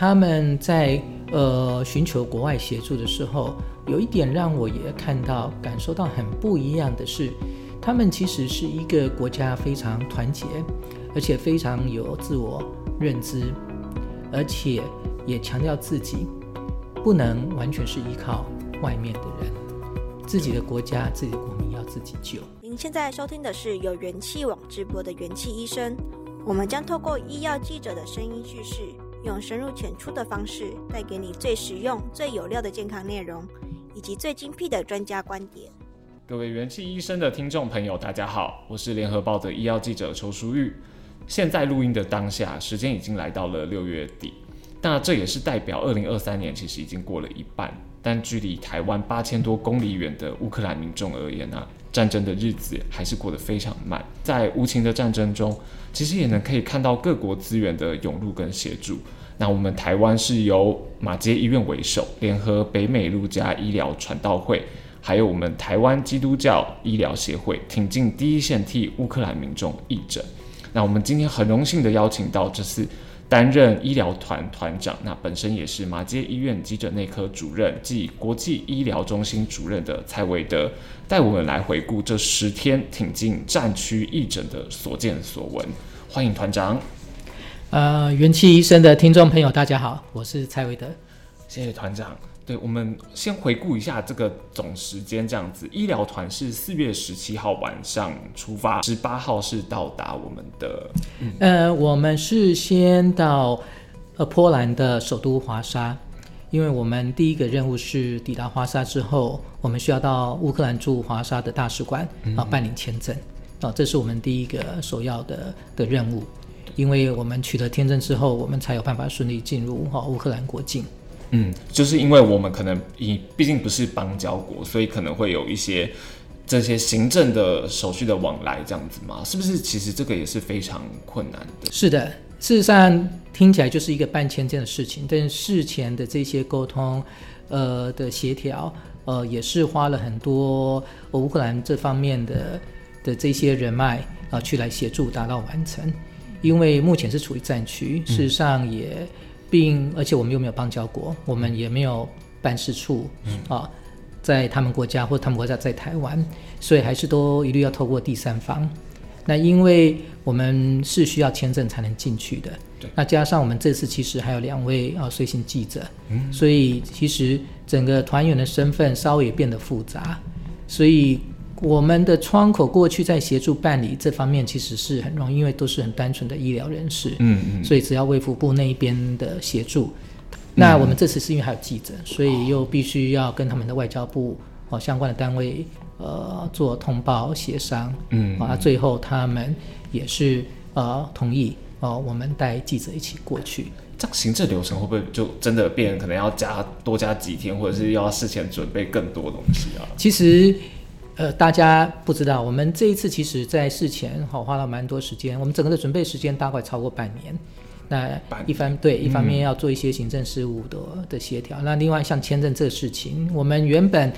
他们在呃寻求国外协助的时候，有一点让我也看到、感受到很不一样的是，他们其实是一个国家非常团结，而且非常有自我认知，而且也强调自己不能完全是依靠外面的人，自己的国家、自己的国民要自己救。您现在收听的是由元气网直播的元气医生，我们将透过医药记者的声音叙事。用深入浅出的方式，带给你最实用、最有料的健康内容，以及最精辟的专家观点。各位元气医生的听众朋友，大家好，我是联合报的医药记者邱淑玉。现在录音的当下，时间已经来到了六月底，那这也是代表二零二三年其实已经过了一半。但距离台湾八千多公里远的乌克兰民众而言呢、战争的日子还是过得非常慢。在无情的战争中，其实也能可以看到各国资源的涌入跟协助。那我们台湾是由马偕医院为首，联合北美路加医疗传道会，还有我们台湾基督教医疗协会，挺进第一线替乌克兰民众义诊。那我们今天很荣幸的邀请到这次。担任医疗团团长，那本身也是马街医院急诊内科主任暨国际医疗中心主任的蔡维德，带我们来回顾这十天挺进战区义诊的所见所闻。欢迎团长。呃，元气医生的听众朋友，大家好，我是蔡维德。谢谢团长。对，我们先回顾一下这个总时间，这样子，医疗团是四月十七号晚上出发，十八号是到达我们的。嗯、呃，我们是先到呃波兰的首都华沙，因为我们第一个任务是抵达华沙之后，我们需要到乌克兰驻华沙的大使馆啊办理签证啊，这是我们第一个首要的的任务，因为我们取得签证之后，我们才有办法顺利进入哈乌克兰国境。嗯，就是因为我们可能以毕竟不是邦交国，所以可能会有一些这些行政的手续的往来这样子嘛，是不是？其实这个也是非常困难的。是的，事实上听起来就是一个办签证的事情，但事前的这些沟通，呃的协调，呃也是花了很多乌克兰这方面的的这些人脉啊、去来协助达到完成，因为目前是处于战区，事实上也。并而且我们又没有邦交国，我们也没有办事处、嗯、啊，在他们国家或他们国家在台湾，所以还是都一律要透过第三方。那因为我们是需要签证才能进去的，对那加上我们这次其实还有两位啊随行记者，嗯、所以其实整个团员的身份稍微变得复杂，所以。我们的窗口过去在协助办理这方面其实是很容易，因为都是很单纯的医疗人士，嗯嗯，所以只要卫福部那一边的协助。那我们这次是因为还有记者，所以又必须要跟他们的外交部哦相关的单位呃做通报协商，嗯，啊，最后他们也是呃同意哦，我们带记者一起过去。这样行政流程会不会就真的变，可能要加多加几天，或者是要事前准备更多东西啊？其实。呃，大家不知道，我们这一次其实，在事前好花了蛮多时间。我们整个的准备时间大概超过半年。那一方对，一方面要做一些行政事务的的协调。嗯、那另外像签证这个事情，我们原本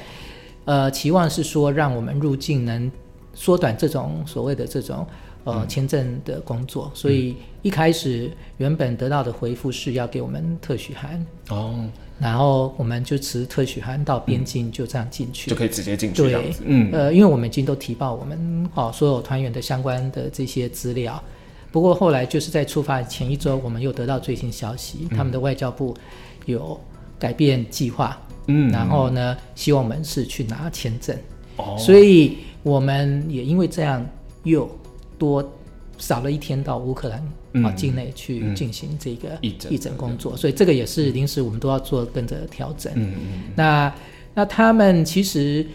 呃期望是说，让我们入境能缩短这种所谓的这种呃签证的工作。嗯、所以一开始原本得到的回复是要给我们特许函。哦。然后我们就持特许函到边境，就这样进去，就可以直接进去。对，嗯，呃，因为我们已经都提报我们哦所有团员的相关的这些资料。不过后来就是在出发前一周，我们又得到最新消息，嗯、他们的外交部有改变计划，嗯，然后呢，希望我们是去拿签证。哦，所以我们也因为这样又多。少了一天到乌克兰啊境内去进行这个义诊工作，所以这个也是临时我们都要做跟着调整。嗯嗯。那那他们其实，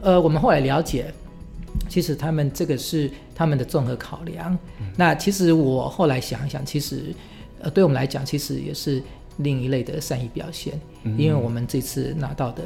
呃，我们后来了解，其实他们这个是他们的综合考量。那其实我后来想一想，其实呃，对我们来讲，其实也是另一类的善意表现，嗯、因为我们这次拿到的。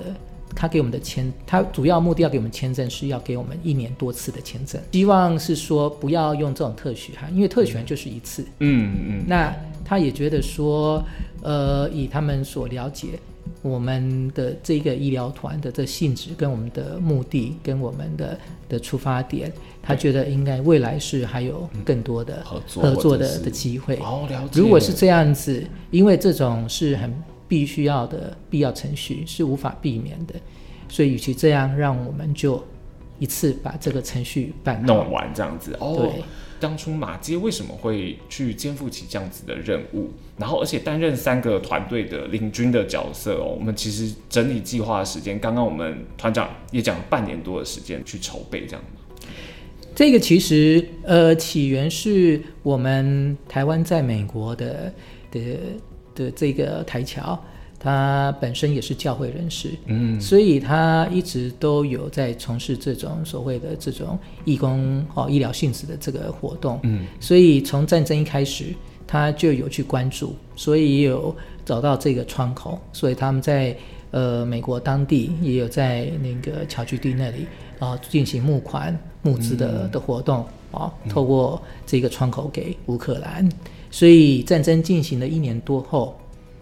他给我们的签，他主要目的要给我们签证，是要给我们一年多次的签证，希望是说不要用这种特许哈，因为特许就是一次。嗯嗯。那他也觉得说，呃，以他们所了解，我们的这个医疗团的这性质跟我们的目的跟我们的的出发点，他觉得应该未来是还有更多的合作合作的的机会。哦，了解。如果是这样子，因为这种是很。必须要的必要程序是无法避免的，所以与其这样，让我们就一次把这个程序办弄完，这样子。哦，对，当初马街为什么会去肩负起这样子的任务？然后，而且担任三个团队的领军的角色哦。我们其实整理计划的时间，刚刚我们团长也讲了半年多的时间去筹备，这样。这个其实呃，起源是我们台湾在美国的的。的这个台侨，他本身也是教会人士，嗯，所以他一直都有在从事这种所谓的这种义工哦医疗性质的这个活动，嗯，所以从战争一开始，他就有去关注，所以也有找到这个窗口，所以他们在呃美国当地也有在那个侨居地那里啊、呃、进行募款募资的、嗯、的活动啊、哦，透过这个窗口给乌克兰。所以战争进行了一年多后，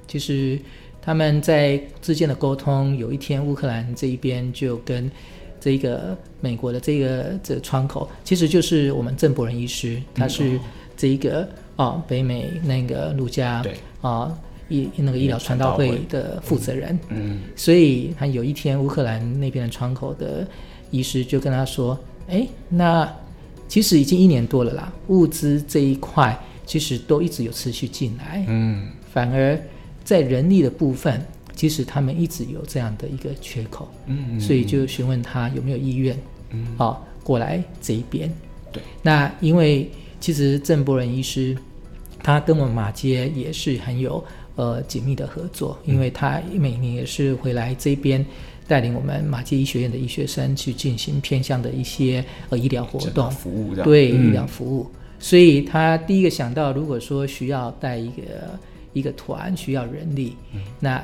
其实他们在之间的沟通，有一天乌克兰这一边就跟这个美国的这个这个窗口，其实就是我们郑伯仁医师，他是这一个啊、哦、北美那个路加啊医那个医疗传道会的负责人。嗯，所以他有一天乌克兰那边的窗口的医师就跟他说：“哎，那其实已经一年多了啦，物资这一块。”其实都一直有持续进来，嗯，反而在人力的部分，其实他们一直有这样的一个缺口，嗯，所以就询问他有没有意愿，嗯，好、哦、过来这一边，对，那因为其实郑伯仁医师，他跟我们马街也是很有呃紧密的合作，因为他每年也是回来这边带领我们马街医学院的医学生去进行偏向的一些呃医疗活动服务对、嗯、医疗服务。所以他第一个想到，如果说需要带一个一个团，需要人力，嗯、那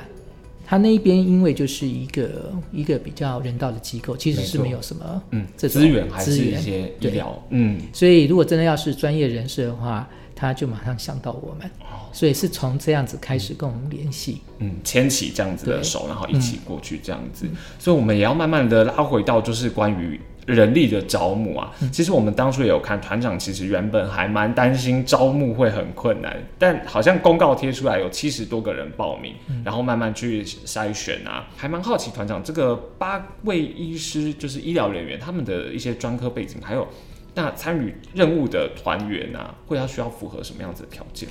他那一边因为就是一个一个比较人道的机构，其实是没有什么嗯资源还是一些医疗。嗯，所以如果真的要是专业人士的话，他就马上想到我们，哦、所以是从这样子开始跟我们联系，嗯，牵起这样子的手，然后一起过去这样子，嗯、所以我们也要慢慢的拉回到就是关于。人力的招募啊，其实我们当初也有看团长，其实原本还蛮担心招募会很困难，但好像公告贴出来有七十多个人报名，然后慢慢去筛选啊，还蛮好奇团长这个八位医师就是医疗人员他们的一些专科背景，还有那参与任务的团员啊，会要需要符合什么样子的条件？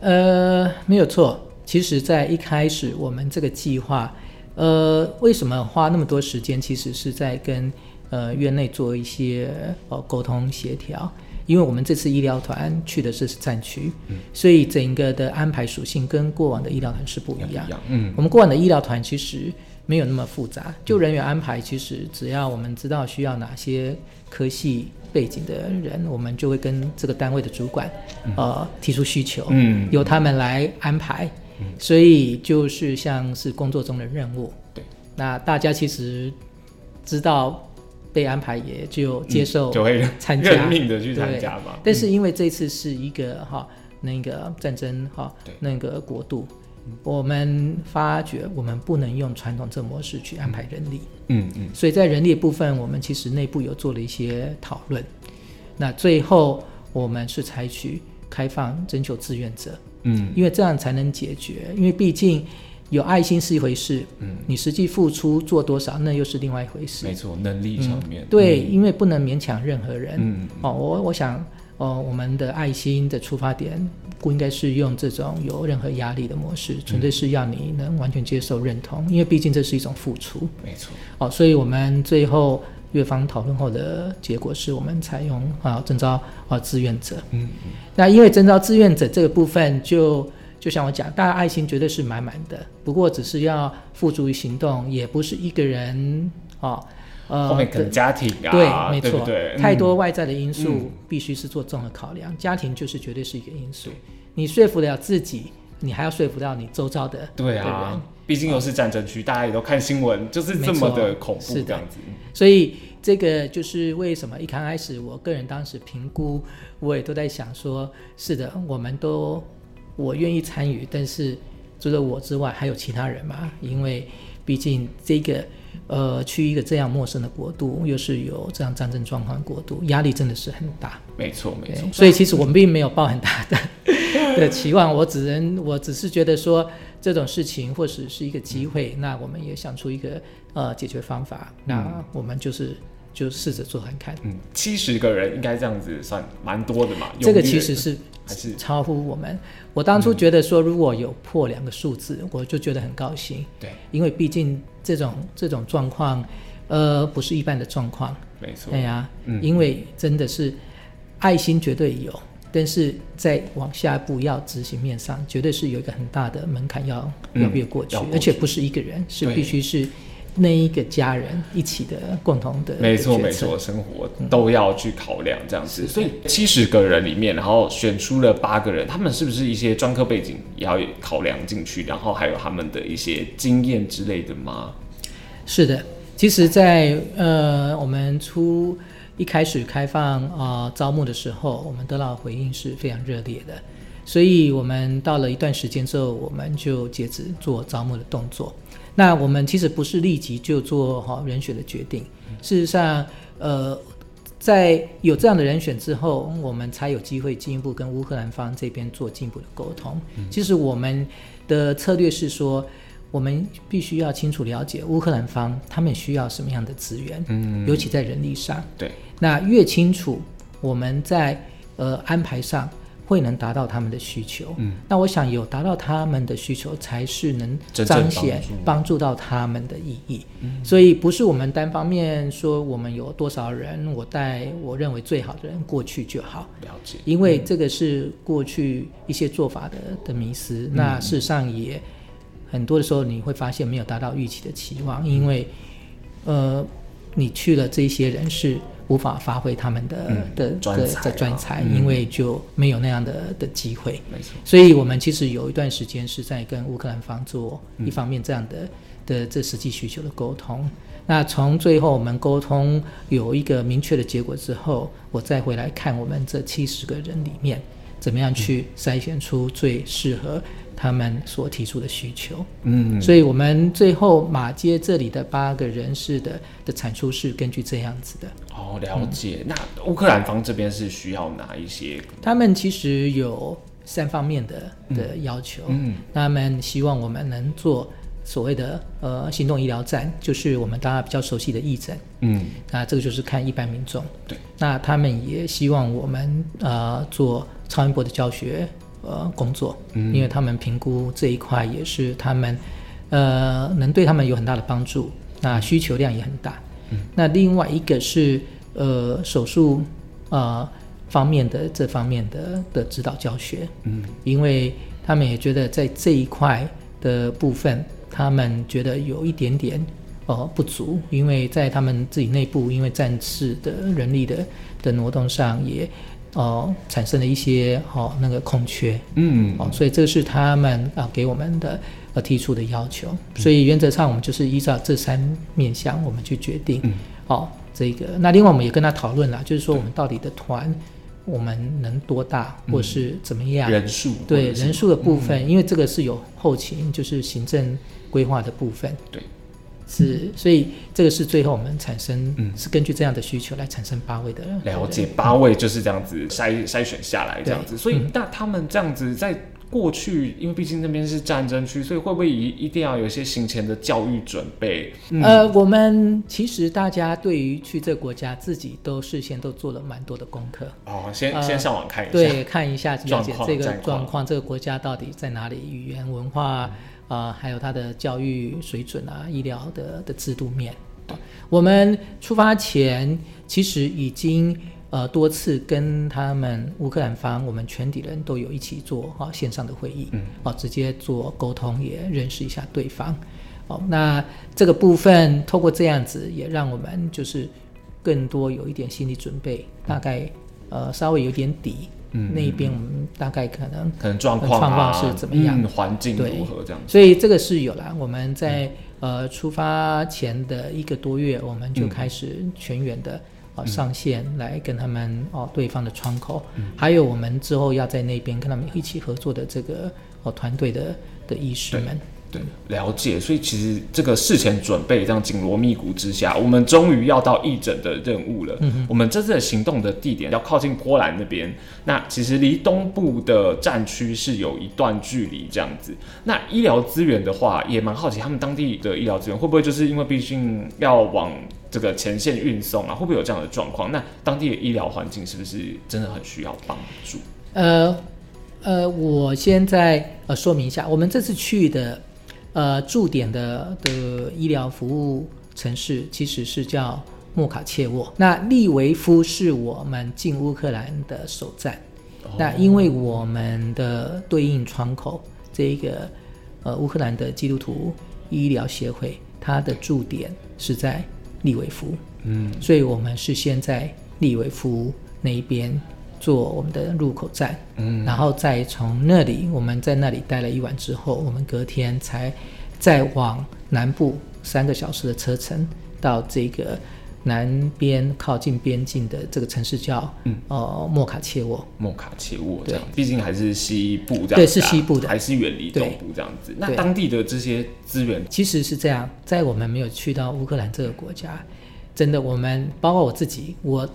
呃，没有错，其实在一开始我们这个计划，呃，为什么花那么多时间？其实是在跟呃，院内做一些呃沟通协调，因为我们这次医疗团去的是战区，嗯，所以整个的安排属性跟过往的医疗团是不一样。嗯，我们过往的医疗团其实没有那么复杂，就人员安排，其实只要我们知道需要哪些科系背景的人，我们就会跟这个单位的主管呃提出需求，嗯，由他们来安排。嗯，所以就是像是工作中的任务。对，那大家其实知道。被安排也就接受参加，就会认命的去参加嘛。但是因为这次是一个哈那个战争哈那个国度，我们发觉我们不能用传统这模式去安排人力。嗯嗯。所以在人力部分，我们其实内部有做了一些讨论。那最后我们是采取开放征求志愿者。嗯。因为这样才能解决，因为毕竟。有爱心是一回事，嗯，你实际付出做多少，那又是另外一回事。没错，能力上面。嗯、对，嗯、因为不能勉强任何人。嗯，哦，我我想，哦，我们的爱心的出发点不应该是用这种有任何压力的模式，纯粹是要你能完全接受认同，因为毕竟这是一种付出。没错。哦，所以我们最后越方讨论后的结果是我们采用啊征召啊志愿者。嗯嗯。那因为征召志愿者这个部分就。就像我讲，大家爱心绝对是满满的，不过只是要付诸于行动，也不是一个人哦。呃，后面可能家庭啊，对，没错，对，太多外在的因素必须是做综合考量，嗯、家庭就是绝对是一个因素。你说服了自己，你还要说服到你周遭的对啊，毕竟又是战争区，大家也都看新闻，就是这么的恐怖这样子。所以这个就是为什么一刚开始，我个人当时评估，我也都在想说，是的，我们都我愿意参与，但是除了我之外，还有其他人嘛？因为毕竟这个。呃，去一个这样陌生的国度，又是有这样战争状况的国度，压力真的是很大。没错，没错。所以其实我们并没有抱很大的 的期望，我只能，我只是觉得说这种事情或许是一个机会，嗯、那我们也想出一个呃解决方法，嗯、那我们就是就试着做看看。嗯，七十个人应该这样子算蛮多的嘛？这个其实是。还是超乎我们。我当初觉得说，如果有破两个数字，嗯，我就觉得很高兴。对，因为毕竟这种这种状况，呃，不是一般的状况。没错。对呀，嗯，因为真的是爱心绝对有，但是在往下一步要执行面上，绝对是有一个很大的门槛要，嗯，要越过去，而且不是一个人，是必须是。那一个家人一起的共同的，没错没错，生活都要去考量这样子。嗯、所以七十个人里面，然后选出了八个人，他们是不是一些专科背景也要考量进去？然后还有他们的一些经验之类的吗？是的，其实在，在呃我们初一开始开放啊、呃、招募的时候，我们得到的回应是非常热烈的。所以我们到了一段时间之后，我们就截止做招募的动作。那我们其实不是立即就做好人选的决定，事实上，呃，在有这样的人选之后，我们才有机会进一步跟乌克兰方这边做进一步的沟通。其实我们的策略是说，我们必须要清楚了解乌克兰方他们需要什么样的资源，嗯，尤其在人力上，对，那越清楚，我们在呃安排上。会能达到他们的需求，嗯，那我想有达到他们的需求，才是能彰显帮助到他们的意义。嗯，所以不是我们单方面说我们有多少人，我带我认为最好的人过去就好。了解，因为这个是过去一些做法的的迷思。嗯，那事实上也很多的时候你会发现没有达到预期的期望，因为呃，你去了这些人是。无法发挥他们的、嗯、的专才，因为就没有那样的的机会。没错，所以我们其实有一段时间是在跟乌克兰方做一方面这样的、嗯、的这实际需求的沟通。那从最后我们沟通有一个明确的结果之后，我再回来看我们这七十个人里面，怎么样去筛选出最适合。他们所提出的需求，嗯，所以我们最后马街这里的八个人士的的产出是根据这样子的。哦，了解。嗯、那乌克兰方这边是需要哪一些？他们其实有三方面的的要求。嗯，他们希望我们能做所谓的呃行动医疗站，就是我们大家比较熟悉的义诊。嗯，那这个就是看一般民众。对。那他们也希望我们呃做超音波的教学。呃，工作，嗯，因为他们评估这一块也是他们，呃，能对他们有很大的帮助。那需求量也很大。嗯，那另外一个是呃手术呃方面的这方面的的指导教学。嗯，因为他们也觉得在这一块的部分，他们觉得有一点点呃不足，因为在他们自己内部，因为战事的人力的的挪动上也。哦，产生了一些哦那个空缺，嗯，哦，所以这是他们啊给我们的呃提出的要求，所以原则上我们就是依照这三面向我们去决定，嗯，哦这个，那另外我们也跟他讨论了，就是说我们到底的团我们能多大，或是怎么样？人数，对人数的部分，因为这个是有后勤就是行政规划的部分，对。是，所以这个是最后我们产生，嗯，是根据这样的需求来产生八位的人。了解，八位就是这样子筛筛选下来这样子。所以，那他们这样子在过去，因为毕竟那边是战争区，所以会不会一一定要有一些行前的教育准备？嗯、呃，我们其实大家对于去这个国家，自己都事先都做了蛮多的功课。哦，先、呃、先上网看一下，对，看一下了解这个状况，这个国家到底在哪里，语言文化。嗯啊、呃，还有他的教育水准啊，医疗的的制度面。我们出发前其实已经呃多次跟他们乌克兰方，我们全体人都有一起做啊线上的会议，嗯，啊直接做沟通，也认识一下对方。哦，那这个部分透过这样子，也让我们就是更多有一点心理准备，大概呃稍微有点底。嗯，那一边我们大概可能可能状况啊是怎么样，环、嗯、境如何这样子。所以这个是有啦。我们在、嗯、呃出发前的一个多月，我们就开始全员的、嗯、呃上线来跟他们哦、呃、对方的窗口、嗯，还有我们之后要在那边跟他们一起合作的这个哦团队的的医师们。对，了解。所以其实这个事前准备这样紧锣密鼓之下，我们终于要到义诊的任务了。嗯，我们这次的行动的地点要靠近波兰那边，那其实离东部的战区是有一段距离这样子。那医疗资源的话，也蛮好奇，他们当地的医疗资源会不会就是因为毕竟要往这个前线运送啊，会不会有这样的状况？那当地的医疗环境是不是真的很需要帮助？呃呃，我现在呃说明一下，我们这次去的。呃，驻点的的医疗服务城市其实是叫莫卡切沃。那利维夫是我们进乌克兰的首站。哦。那因为我们的对应窗口这个呃乌克兰的基督徒医疗协会，它的驻点是在利维夫。嗯，所以我们是先在利维夫那一边做我们的入口站。嗯，然后再从那里，我们在那里待了一晚之后，我们隔天才再往南部三个小时的车程到这个南边靠近边境的这个城市叫嗯呃莫卡切沃。莫卡切沃这样，毕竟还是西部这样，啊，对，是西部的，还是远离东部这样子。那当地的这些资源其实是这样，在我们没有去到乌克兰这个国家，真的，我们包括我自己，我。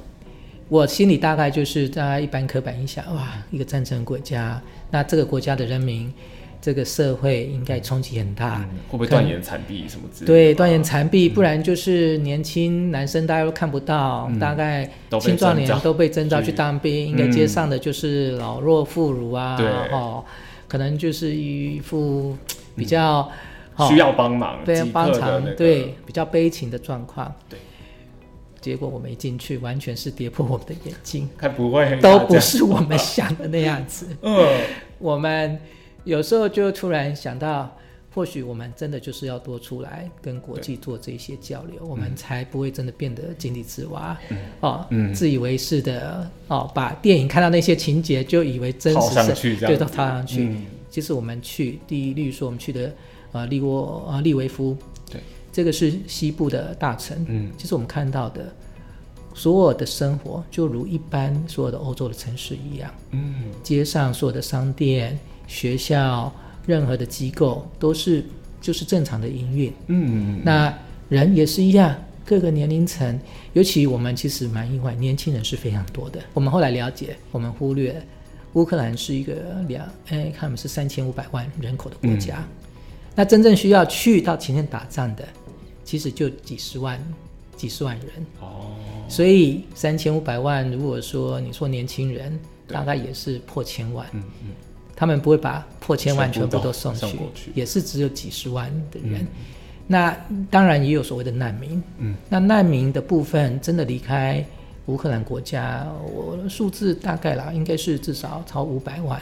我心里大概就是大家一般刻板印象，哇，一个战争国家，那这个国家的人民，这个社会应该冲击很大，嗯、会不会断言残壁什么之类的？对，断言残壁，不然就是年轻男生大家都看不到，嗯、大概青壮年都被征召去当兵，应该街上的就是老弱妇孺啊，哦，可能就是一副比较、嗯哦、需要帮忙，对，帮忙、那个，对，比较悲情的状况，对。结果我们一进去，完全是跌破我们的眼睛，还不会，都不是我们想的那样子。嗯，我们有时候就突然想到，或许我们真的就是要多出来跟国际做这些交流，我们才不会真的变得井底之蛙。嗯、哦，嗯，自以为是的哦，把电影看到那些情节就以为真实是，对，都套上去。嗯、其实我们去第一，例如说我们去的呃利沃呃利维夫。这个是西部的大城，嗯，其实我们看到的所有的生活，就如一般所有的欧洲的城市一样，嗯，街上所有的商店、学校、任何的机构都是就是正常的营运，嗯，那人也是一样，各个年龄层，尤其我们其实蛮意外，年轻人是非常多的。我们后来了解，我们忽略乌克兰是一个两，哎，看我们是三千五百万人口的国家，嗯，那真正需要去到前线打仗的。其实就几十万，几十万人。哦，所以三千五百万，如果说你说年轻人，大概也是破千万，嗯嗯，他们不会把破千万全部都送去，去。也是只有几十万的人。嗯、那当然也有所谓的难民，嗯，那难民的部分真的离开乌克兰国家，我数字大概啦，应该是至少超五百万。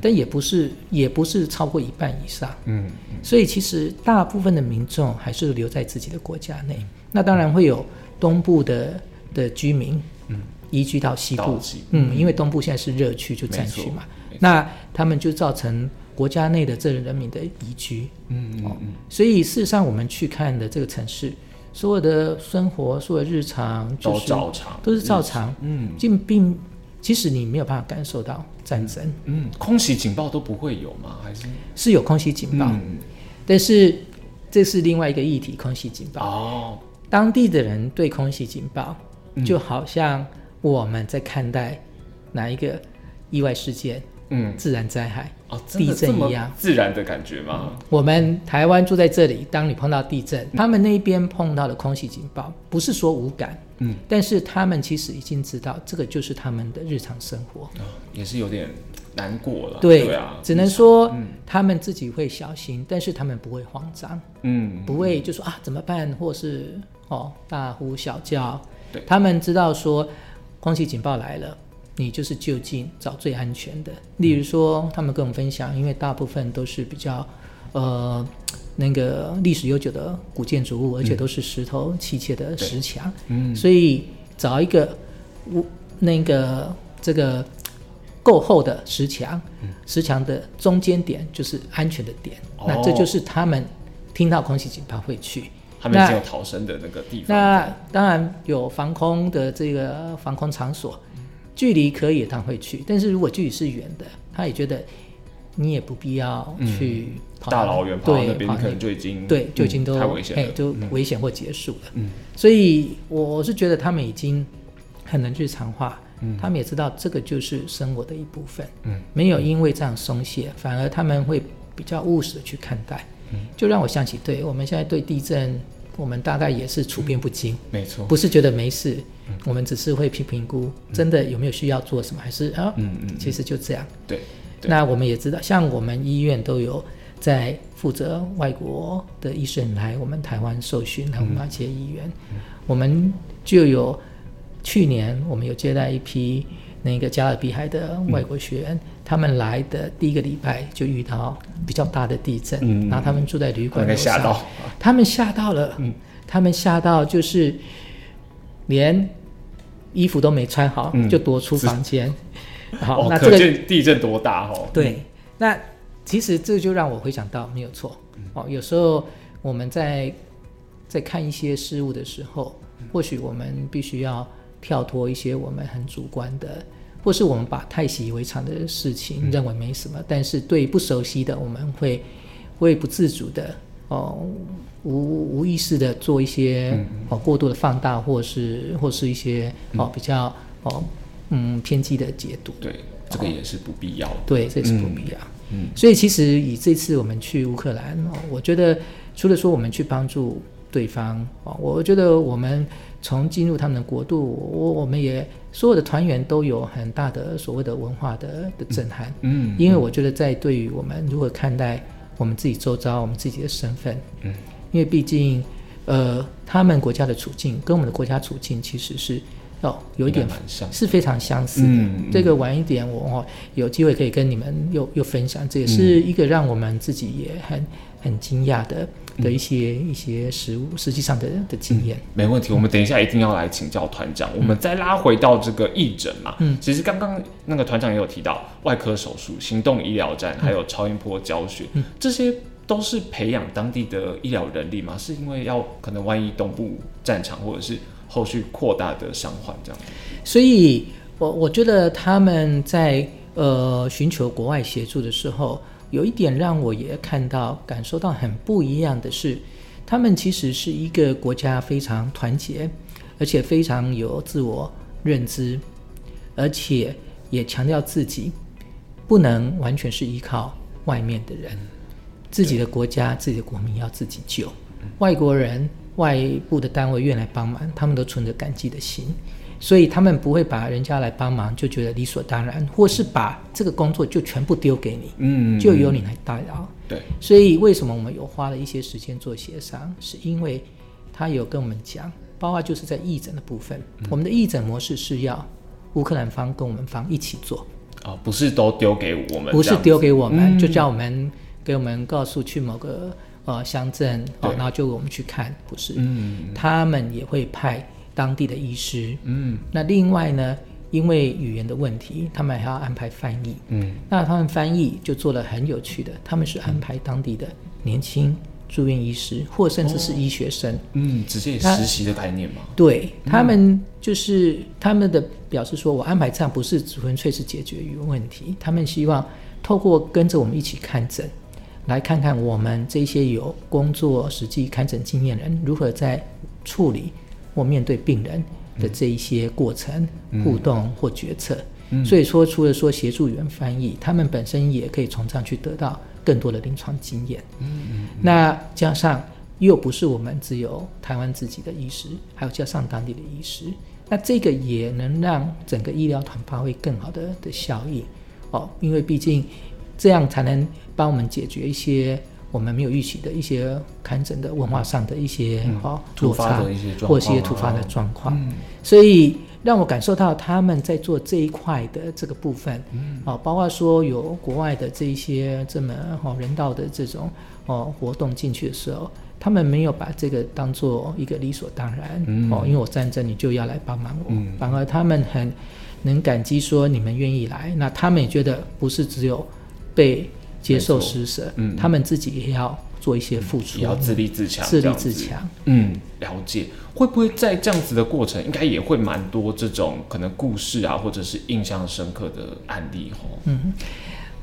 但也不是，也不是超过一半以上。嗯，所以其实大部分的民众还是留在自己的国家内。那当然会有东部的的居民，嗯，移居到西部。嗯，因为东部现在是热区，就战区嘛。那他们就造成国家内的这人民的移居。嗯嗯嗯。所以事实上，我们去看的这个城市，所有的生活，所有日常，就是都照常，都是照常。嗯，并并。其实你没有办法感受到战争，嗯，空袭警报都不会有吗？还是？是有空袭警报，嗯，但是这是另外一个议题，空袭警报。哦，当地的人对空袭警报，就好像我们在看待哪一个意外事件，嗯，自然灾害。哦，地震一样。自然的感觉吗？我们台湾住在这里，当你碰到地震，他们那边碰到的空袭警报，不是说无感，嗯，但是他们其实已经知道，这个就是他们的日常生活，哦、也是有点难过了。对，对啊，只能说他们自己会小心，嗯、但是他们不会慌张，嗯，不会就说啊怎么办，或是哦大呼小叫，对，他们知道说空袭警报来了。你就是就近找最安全的，例如说，他们跟我们分享，因为大部分都是比较，呃，那个历史悠久的古建筑物，而且都是石头砌砌的石墙，嗯，所以找一个屋，那个这个够厚的石墙，石墙的中间点就是安全的点，哦、那这就是他们听到空袭警报会去。他们只有逃生的那个地方。那当然有防空的这个防空场所，距离可以他会去，但是如果距离是远的，他也觉得你也不必要去跑大老远跑到那边，可能就已经对就已经都太危险了，就危险或结束了。嗯，所以我是觉得他们已经很能日常化。嗯，他们也知道这个就是生活的一部分。嗯，没有因为这样松懈，反而他们会比较务实的去看待。嗯，就让我想起，对我们现在对地震，我们大概也是处变不惊。没错，不是觉得没事，我们只是会评评估，真的有没有需要做什么，还是啊，嗯嗯，其实就这样。对，那我们也知道，像我们医院都有在负责外国的医生来我们台湾受训，来我们那些医院，我们就有。去年我们有接待一批那个加勒比海的外国学员，嗯、他们来的第一个礼拜就遇到比较大的地震，嗯、然后他们住在旅馆楼上，吓他们吓到了，嗯、他们吓到就是连衣服都没穿好、嗯、就躲出房间。好，哦、那这个地震多大哦？对，那其实这就让我回想到没有错。哦，有时候我们在在看一些事物的时候，或许我们必须要。跳脱一些我们很主观的，或是我们把太习以为常的事情认为没什么，嗯、但是对不熟悉的，我们会会不自主的哦，无无意识的做一些、嗯、哦过度的放大，或是或是一些哦比较哦嗯偏激的解读。对，这个也是不必要的。对，这是不必要。嗯，所以其实以这次我们去乌克兰哦，我觉得除了说我们去帮助对方哦，我觉得我们。从进入他们的国度，我我们也所有的团员都有很大的所谓的文化的的震撼。嗯，因为我觉得在对于我们如何看待我们自己周遭、我们自己的身份，嗯，因为毕竟，呃，他们国家的处境跟我们的国家处境其实是哦有一点是非常相似的。嗯，这个晚一点我哦有机会可以跟你们又又分享，这也是一个让我们自己也很很惊讶的。的一些一些实物，实际上的的经验，嗯，没问题。我们等一下一定要来请教团长。嗯、我们再拉回到这个义诊嘛，嗯，其实刚刚那个团长也有提到外科手术、行动医疗站，还有超音波教学，嗯、这些都是培养当地的医疗人力嘛？是因为要可能万一东部战场或者是后续扩大的伤患这样。所以我我觉得他们在呃寻求国外协助的时候。有一点让我也看到、感受到很不一样的是，他们其实是一个国家非常团结，而且非常有自我认知，而且也强调自己不能完全是依靠外面的人，自己的国家、自己的国民要自己救，外国人、外部的单位愿来帮忙，他们都存着感激的心。所以他们不会把人家来帮忙就觉得理所当然，或是把这个工作就全部丢给你，嗯，就由你来代劳。对，所以为什么我们有花了一些时间做协商，是因为他有跟我们讲，包括就是在义诊的部分，嗯、我们的义诊模式是要乌克兰方跟我们方一起做，哦，不是都丢给我们，不是丢给我们，嗯、就叫我们给我们告诉去某个呃乡镇，哦，然后就我们去看，不是，嗯，他们也会派。当地的医师，嗯，那另外呢，因为语言的问题，他们还要安排翻译，嗯，那他们翻译就做了很有趣的，他们是安排当地的年轻住院医师，或甚至是医学生，嗯，直接实习的概念吗？对，他们就是他们的表示说，我安排这样不是纯粹是解决语言问题，他们希望透过跟着我们一起看诊，来看看我们这些有工作实际看诊经验人如何在处理。或面对病人的这一些过程、嗯、互动或决策，嗯、所以说除了说协助员翻译，他们本身也可以从这样去得到更多的临床经验。嗯、那加上又不是我们只有台湾自己的医师，还有加上当地的医师，那这个也能让整个医疗团发挥更好的的效益。哦，因为毕竟这样才能帮我们解决一些。我们没有预期的一些看诊的文化上的一些哈落差，或一些突发的状况，所以让我感受到他们在做这一块的这个部分，哦，包括说有国外的这一些这么哦人道的这种哦活动进去的时候，他们没有把这个当做一个理所当然哦，因为我战争你就要来帮忙我，反而他们很能感激说你们愿意来，那他们也觉得不是只有被接受施舍，嗯，他们自己也要做一些付出，也要自立自强，自立自强。嗯，了解。会不会在这样子的过程，应该也会蛮多这种可能故事啊，或者是印象深刻的案例哦？嗯，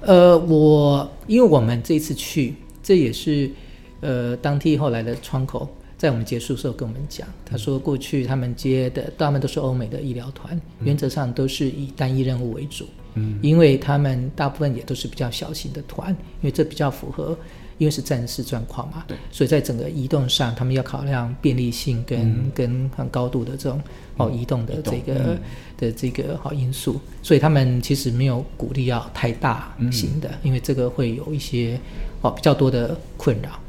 呃，我因为我们这次去，这也是呃当地后来的窗口。在我们结束的时候跟我们讲，他说过去他们接的大部分都是欧美的医疗团，原则上都是以单一任务为主，嗯，因为他们大部分也都是比较小型的团，因为这比较符合，因为是战事状况嘛，对，所以在整个移动上，他们要考量便利性跟、嗯、跟很高度的这种哦移动的这个、嗯、的这个好因素，所以他们其实没有鼓励要太大型的，嗯、因为这个会有一些哦比较多的困扰。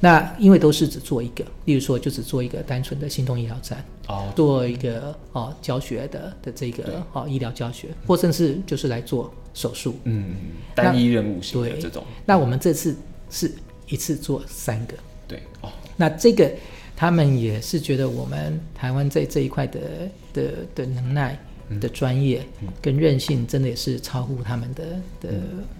那因为都是只做一个，例如说就只做一个单纯的心动医疗站，哦，做一个哦教学的的这个哦医疗教学，或甚至就是来做手术，嗯，单一任务型的这种。那我们这次是一次做三个，对哦。那这个他们也是觉得我们台湾在这一块的的的能耐。的专业跟韧性，真的也是超乎他们的的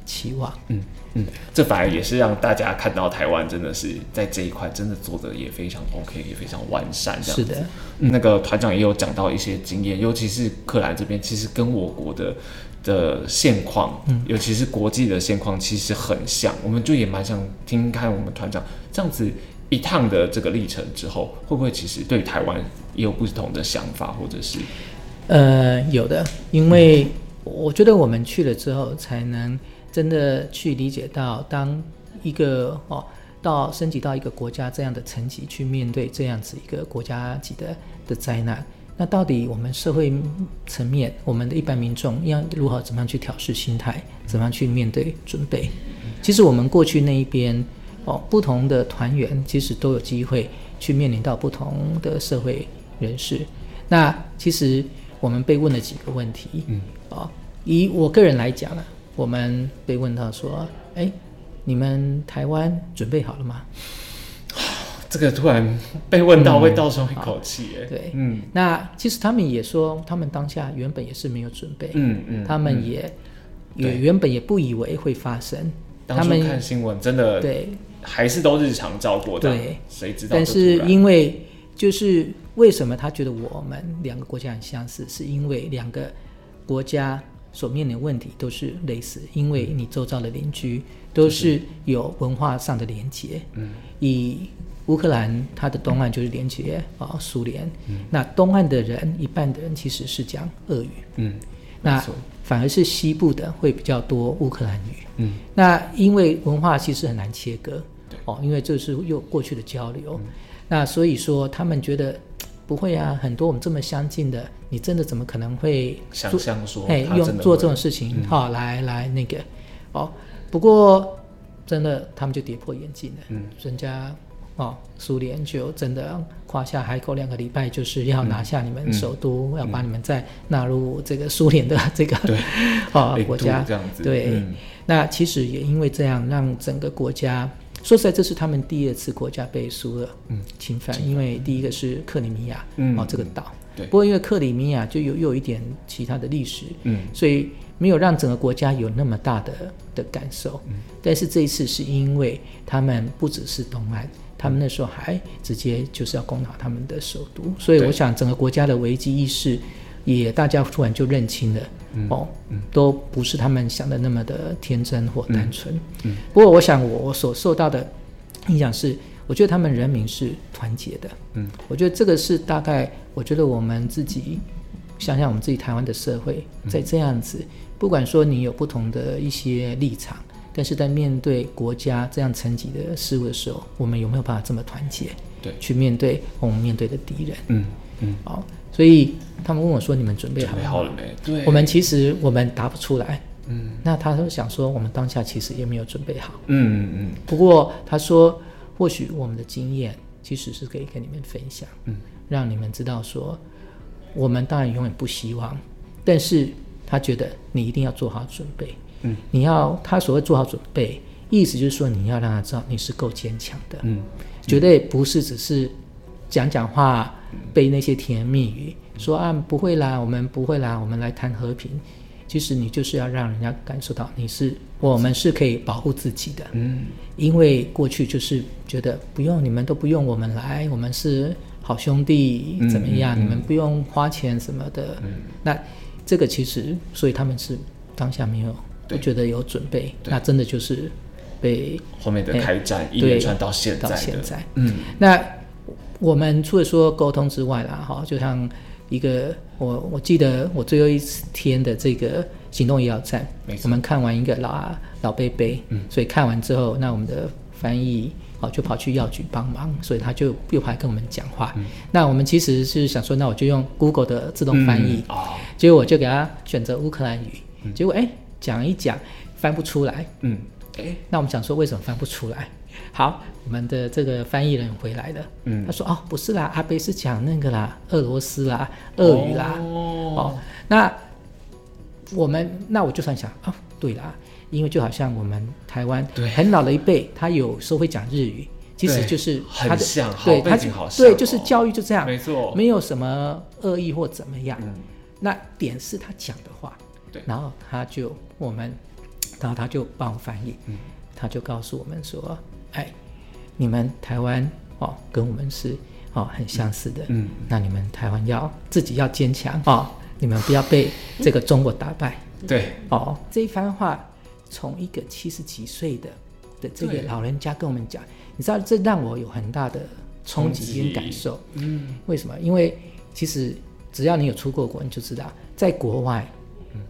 期望。嗯嗯，这反而也是让大家看到台湾真的是在这一块真的做的也非常 OK，也非常完善。是的，嗯、那个团长也有讲到一些经验，尤其是克兰这边，其实跟我国的的现况，嗯，尤其是国际的现况，其实很像。我们就也蛮想听听看我们团长这样子一趟的这个历程之后，会不会其实对台湾也有不同的想法，或者是？呃，有的，因为我觉得我们去了之后，才能真的去理解到，当一个哦，到升级到一个国家这样的层级去面对这样子一个国家级的的灾难，那到底我们社会层面，我们的一般民众要如何怎么样去调试心态，怎么样去面对准备？其实我们过去那一边哦，不同的团员其实都有机会去面临到不同的社会人士，那其实。我们被问了几个问题，嗯，啊，以我个人来讲呢，我们被问到说，哎，你们台湾准备好了吗？这个突然被问到，会倒抽一口气，哎，对，嗯，那其实他们也说，他们当下原本也是没有准备，嗯嗯，他们也也原本也不以为会发生，他们看新闻真的对，还是都日常照过的，对，谁知道？但是因为就是。为什么他觉得我们两个国家很相似？是因为两个国家所面临的问题都是类似，因为你周遭的邻居都是有文化上的连接。嗯，以乌克兰，它的东岸就是连接啊苏联。嗯，那东岸的人一半的人其实是讲俄语。嗯，那反而是西部的会比较多乌克兰语。嗯，那因为文化其实很难切割。对哦，因为这是又过去的交流。嗯，那所以说他们觉得。不会啊，很多我们这么相近的，你真的怎么可能会想象说，哎，用做这种事情，哈、嗯。哦、来来那个，哦，不过真的他们就跌破眼镜了，嗯，人家哦，苏联就真的夸下海口两个礼拜，就是要拿下你们首都，嗯、要把你们再纳入这个苏联的这个对。哦国家。这样子，对，嗯、那其实也因为这样，让整个国家。说实在，这是他们第二次国家被苏俄侵犯，嗯、因为第一个是克里米亚，嗯、哦，这个岛。对。不过因为克里米亚就有又有一点其他的历史，嗯，所以没有让整个国家有那么大的的感受。嗯。但是这一次是因为他们不只是东岸，他们那时候还直接就是要攻打他们的首都，所以我想整个国家的危机意识也大家突然就认清了。哦，都不是他们想的那么的天真或单纯。嗯，嗯，不过我想我我所受到的影响是，我觉得他们人民是团结的。嗯，我觉得这个是大概，我觉得我们自己想想我们自己台湾的社会，在这样子，不管说你有不同的一些立场，但是在面对国家这样层级的事物的时候，我们有没有办法这么团结？对，去面对我们面对的敌人。嗯嗯，好。所以他们问我说：“你们准备好了，好了没？”对，我们其实我们答不出来。嗯，那他说想说，我们当下其实也没有准备好。嗯嗯嗯。不过他说，或许我们的经验其实是可以跟你们分享，嗯，让你们知道说，我们当然永远不希望，但是他觉得你一定要做好准备。嗯，你要他所谓做好准备，意思就是说你要让他知道你是够坚强的。嗯，绝对不是只是。讲讲话，背那些甜言蜜语，说啊不会啦，我们不会啦，我们来谈和平。其实你就是要让人家感受到你是我们是可以保护自己的。嗯，因为过去就是觉得不用你们都不用我们来，我们是好兄弟，怎么样？嗯嗯嗯、你们不用花钱什么的。嗯，那这个其实，所以他们是当下没有，不觉得有准备，那真的就是被后面的开战一连串到现在，到现在。嗯，那我们除了说沟通之外啦，哈，就像。一个，我我记得我最后一天的这个行动医疗站，我们看完一个老老贝贝，嗯，所以看完之后，那我们的翻译哦就跑去药局帮忙，所以他就又跑来跟我们讲话。嗯、那我们其实是想说，那我就用 Google 的自动翻译，嗯哦、结果我就给他选择乌克兰语，嗯、结果哎讲一讲翻不出来，嗯，哎，那我们想说为什么翻不出来？好，我们的这个翻译人回来了。嗯，他说：“哦，不是啦，阿贝是讲那个啦，俄罗斯啦，俄语啦。哦，哦，那我们那我就算想啊、哦，对啦，因为就好像我们台湾很老的一辈，他有时候会讲日语，其实就是他的像对，他好对，就是教育就这样，没错，没有什么恶意或怎么样。嗯、那点是他讲的话，对，然后他就我们，然后他就帮我翻译，嗯，他就告诉我们说。”哎，你们台湾哦，跟我们是哦很相似的。嗯，那你们台湾要自己要坚强哦，你们不要被这个中国打败。对，哦，这一番话从一个七十几岁的的这个老人家跟我们讲，你知道这让我有很大的冲击跟感受。嗯，为什么？因为其实只要你有出过国，你就知道，在国外，嗯，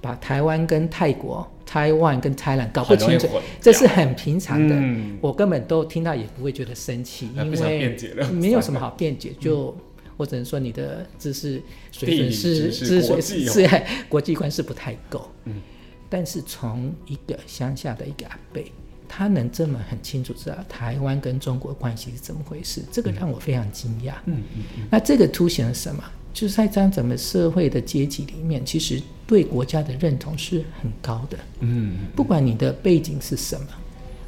把台湾跟泰国。台湾跟 Thailand 搞不清楚，这是很平常的。嗯、我根本都听到也不会觉得生气，因为没有什么好辩解。就我只能说你的知识水准是知识是是国际观是不太够。嗯，但是从一个乡下的一个阿伯，他能这么很清楚知道台湾跟中国关系是怎么回事，这个让我非常惊讶。嗯嗯嗯。那这个凸显了什么？就是在这样整个社会的阶级里面，其实对国家的认同是很高的。嗯，不管你的背景是什么，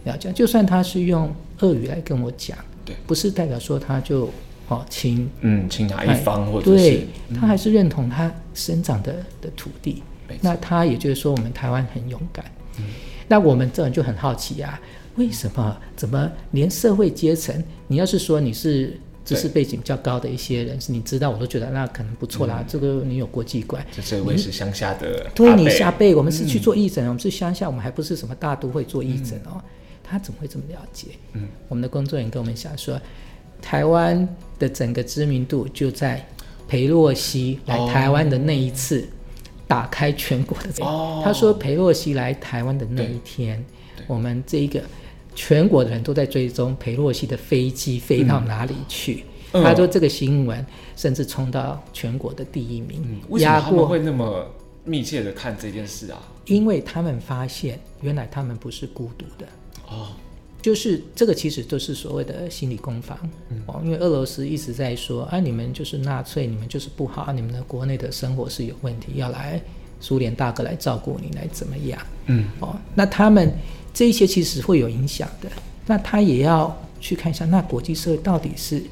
了解，就算他是用俄语来跟我讲，对，不是代表说他就哦亲，嗯，亲哪一方或者是，对，他还是认同他生长的的土地。那他也就是说，我们台湾很勇敢。嗯，那我们这人就很好奇啊，为什么？怎么连社会阶层？你要是说你是。知识背景比较高的一些人，是你知道，我都觉得那可能不错啦。这个你有国际观。这这位是乡下的，对，你下辈，我们是去做义诊，我们是乡下，我们还不是什么大都会做义诊哦。他怎么会这么了解？嗯，我们的工作人员跟我们讲说，台湾的整个知名度就在裴洛西来台湾的那一次打开全国的。哦，他说裴洛西来台湾的那一天，我们这一个。全国的人都在追踪裴洛西的飞机飞到哪里去。嗯、他说这个新闻甚至冲到全国的第一名。嗯、为什么他们会那么密切的看这件事啊？因为他们发现，原来他们不是孤独的。哦，就是这个其实都是所谓的心理攻防。嗯、哦，因为俄罗斯一直在说啊，你们就是纳粹，你们就是不好，你们的国内的生活是有问题，要来苏联大哥来照顾你，来怎么样？嗯，哦，那他们。这一些其实会有影响的，那他也要去看一下，那国际社会到底是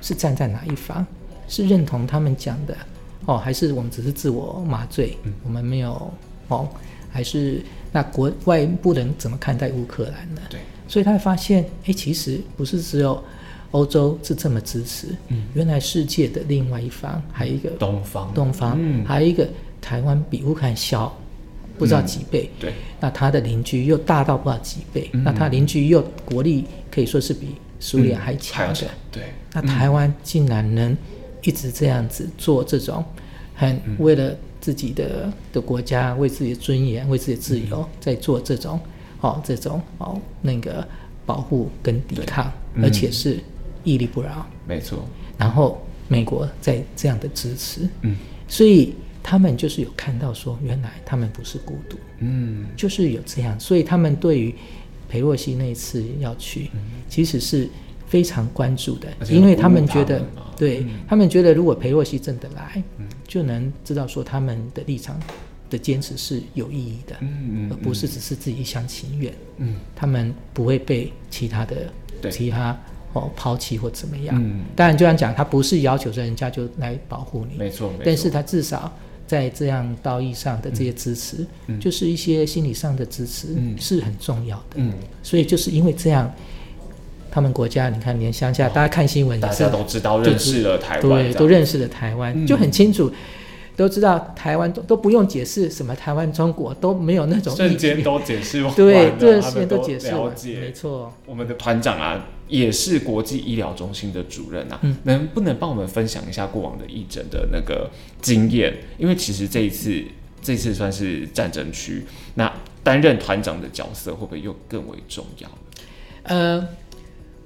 是站在哪一方，是认同他们讲的哦，还是我们只是自我麻醉，嗯、我们没有哦，还是那国外部人怎么看待乌克兰呢？对，所以他会发现，哎，其实不是只有欧洲是这么支持，嗯，原来世界的另外一方还有一个东方，东方，嗯，还有一个台湾比乌克兰小。不知道几倍，嗯、对，那他的邻居又大到不知道几倍，嗯、那他邻居又国力可以说是比苏联还强的，嗯、对，那台湾竟然能一直这样子做这种，很为了自己的的国家，为自己的尊严，为自己的自由，在做这种哦，这种哦那个保护跟抵抗，嗯、而且是屹立不饶，没错。然后美国在这样的支持，嗯，所以。他们就是有看到说，原来他们不是孤独，嗯，就是有这样，所以他们对于裴洛西那一次要去，嗯、其实是非常关注的，因为他们觉得，对、嗯、他们觉得，如果裴洛西真的来，嗯、就能知道说他们的立场的坚持是有意义的，嗯嗯，嗯而不是只是自己一厢情愿，嗯，他们不会被其他的其他哦抛弃或怎么样。嗯，当然就像讲，他不是要求说人家就来保护你，没错，没错。但是他至少在这样道义上的这些支持，嗯、就是一些心理上的支持，嗯、是很重要的。嗯，所以就是因为这样。他们国家，你看，连乡下，大家看新闻，大家都知道，认识了台湾，对，都认识了台湾，嗯、就很清楚，都知道台湾都都不用解释什么台湾中国都没有那种瞬间都解释完，对，这瞬间都解释了解，没错。我们的团长啊，也是国际医疗中心的主任啊，嗯、能不能帮我们分享一下过往的义诊的那个经验？因为其实这一次，这次算是战争区，那担任团长的角色会不会又更为重要？呃。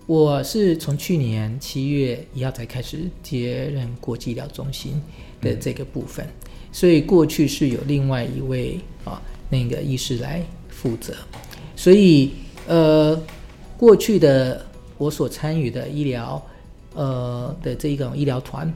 我是从去年七月一号才开始接任国际医疗中心的这个部分，嗯、所以过去是有另外一位啊、哦、那个医师来负责，所以呃过去的我所参与的医疗呃的这一种医疗团，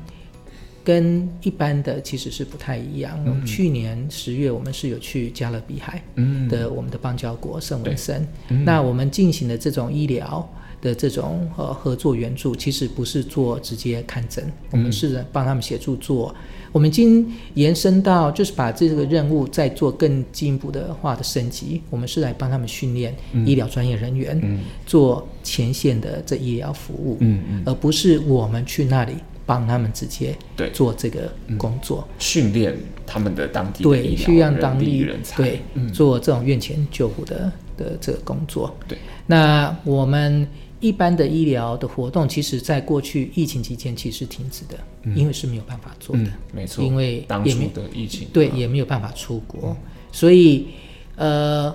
跟一般的其实是不太一样。嗯、去年十月我们是有去加勒比海的我们的邦交国圣文森，嗯、那我们进行的这种医疗。的这种呃合作援助，其实不是做直接看诊，嗯、我们是帮他们协助做。我们已经延伸到，就是把这个任务再做更进一步的话的升级。我们是来帮他们训练医疗专业人员，嗯、做前线的这医疗服务，嗯嗯、而不是我们去那里帮他们直接做这个工作，训练他们的当地的对，需要当地人才对、嗯、做这种院前救护的的这个工作。对，那我们。一般的医疗的活动，其实在过去疫情期间其实停止的，嗯、因为是没有办法做的，嗯、没错，因为当初的疫情对也没有办法出国，嗯、所以呃，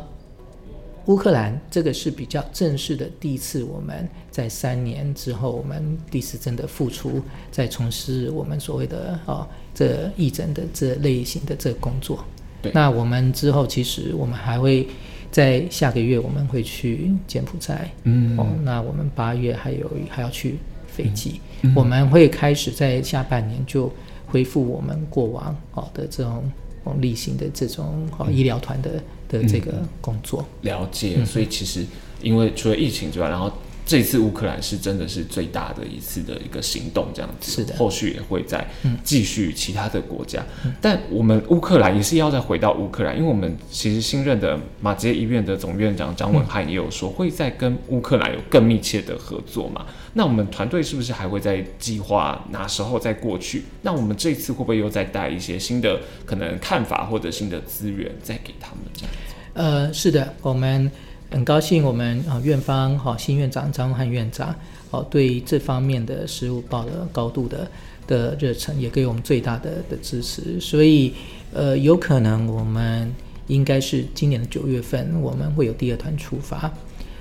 乌克兰这个是比较正式的第一次，我们在三年之后，我们第一次真的复出，在从事我们所谓的哦这义诊的这类型的这个工作。对，那我们之后其实我们还会。在下个月我们会去柬埔寨，嗯，哦，那我们八月还有还要去斐济，嗯、我们会开始在下半年就恢复我们过往哦的这种例行的这种哦医疗团的的这个工作。了解，所以其实因为除了疫情之外，然后。这次乌克兰是真的是最大的一次的一个行动，这样子。是的。后续也会再继续其他的国家，嗯、但我们乌克兰也是要再回到乌克兰，因为我们其实新任的马杰医院的总院长张文汉也有说，会再跟乌克兰有更密切的合作嘛。那我们团队是不是还会再计划哪时候再过去？那我们这次会不会又再带一些新的可能看法或者新的资源再给他们这样子？呃，是的，我们。很高兴我们啊院方哈新院长张汉院长哦对这方面的事务抱了高度的的热忱，也给我们最大的的支持。所以呃有可能我们应该是今年的九月份我们会有第二团出发。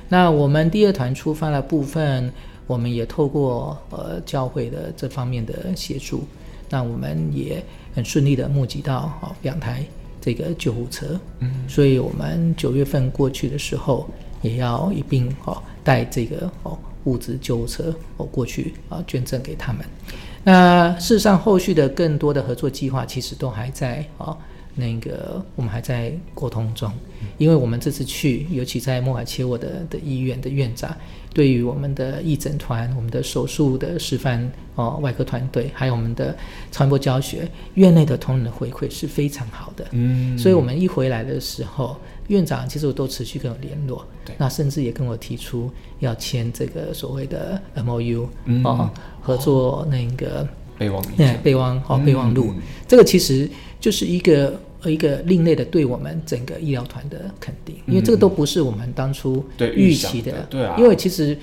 那我们第二团出发的部分，我们也透过呃教会的这方面的协助，那我们也很顺利的募集到好两台。这个救护车，嗯，所以我们九月份过去的时候，也要一并哦带这个哦物资救护车哦过去啊捐赠给他们。那事实上，后续的更多的合作计划其实都还在啊。那个我们还在沟通中，因为我们这次去，尤其在莫卡切沃的的医院的院长，对于我们的义诊团、我们的手术的示范哦外科团队，还有我们的超音波教学，院内的同仁的回馈是非常好的。嗯，所以我们一回来的时候，院长其实我都持续跟我联络，对，那甚至也跟我提出要签这个所谓的 MOU、嗯、哦，合作那个备忘备忘哦备忘录，这个其实就是一个。一个另类的对我们整个医疗团的肯定，因为这个都不是我们当初预期的。的对啊，因为其实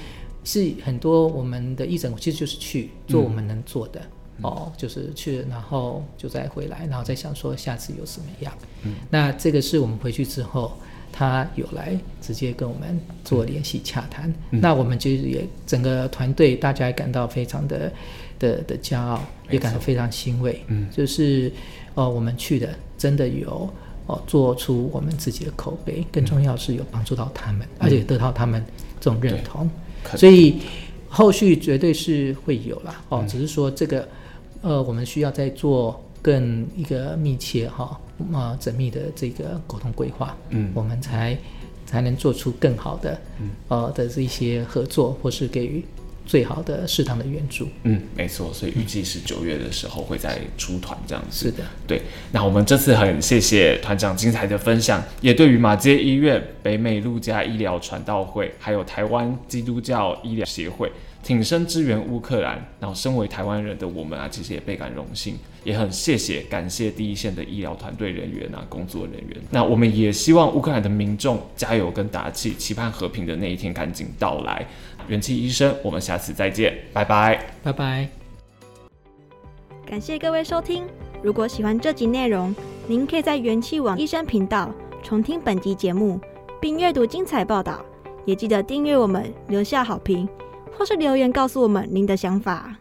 是很多我们的义诊，其实就是去做我们能做的、嗯、哦，就是去，然后就再回来，然后再想说下次有什么样。嗯，那这个是我们回去之后，他有来直接跟我们做联系洽谈。嗯、那我们就也整个团队大家也感到非常的的的骄傲，也感到非常欣慰。嗯，就是。哦，我们去的真的有哦，做出我们自己的口碑，更重要是有帮助到他们，嗯、而且得到他们这种认同，所以后续绝对是会有啦。哦，嗯、只是说这个呃，我们需要再做更一个密切哈啊缜密的这个沟通规划，嗯，我们才才能做出更好的嗯呃的这些合作，或是给予最好的适当的援助。嗯，没错，所以预计是九月的时候会再出团这样子。是的，对。那我们这次很谢谢团长精彩的分享，也对于马街医院、北美陆家医疗传道会，还有台湾基督教医疗协会。挺身支援乌克兰，然后身为台湾人的我们啊，其实也倍感荣幸，也很谢谢、感谢第一线的医疗团队人员啊、工作人员。那我们也希望乌克兰的民众加油跟打气，期盼和平的那一天赶紧到来。元气医生，我们下次再见，拜拜，拜拜。感谢各位收听，如果喜欢这集内容，您可以在元气网医生频道重听本集节目，并阅读精彩报道，也记得订阅我们，留下好评。或是留言告诉我们您的想法。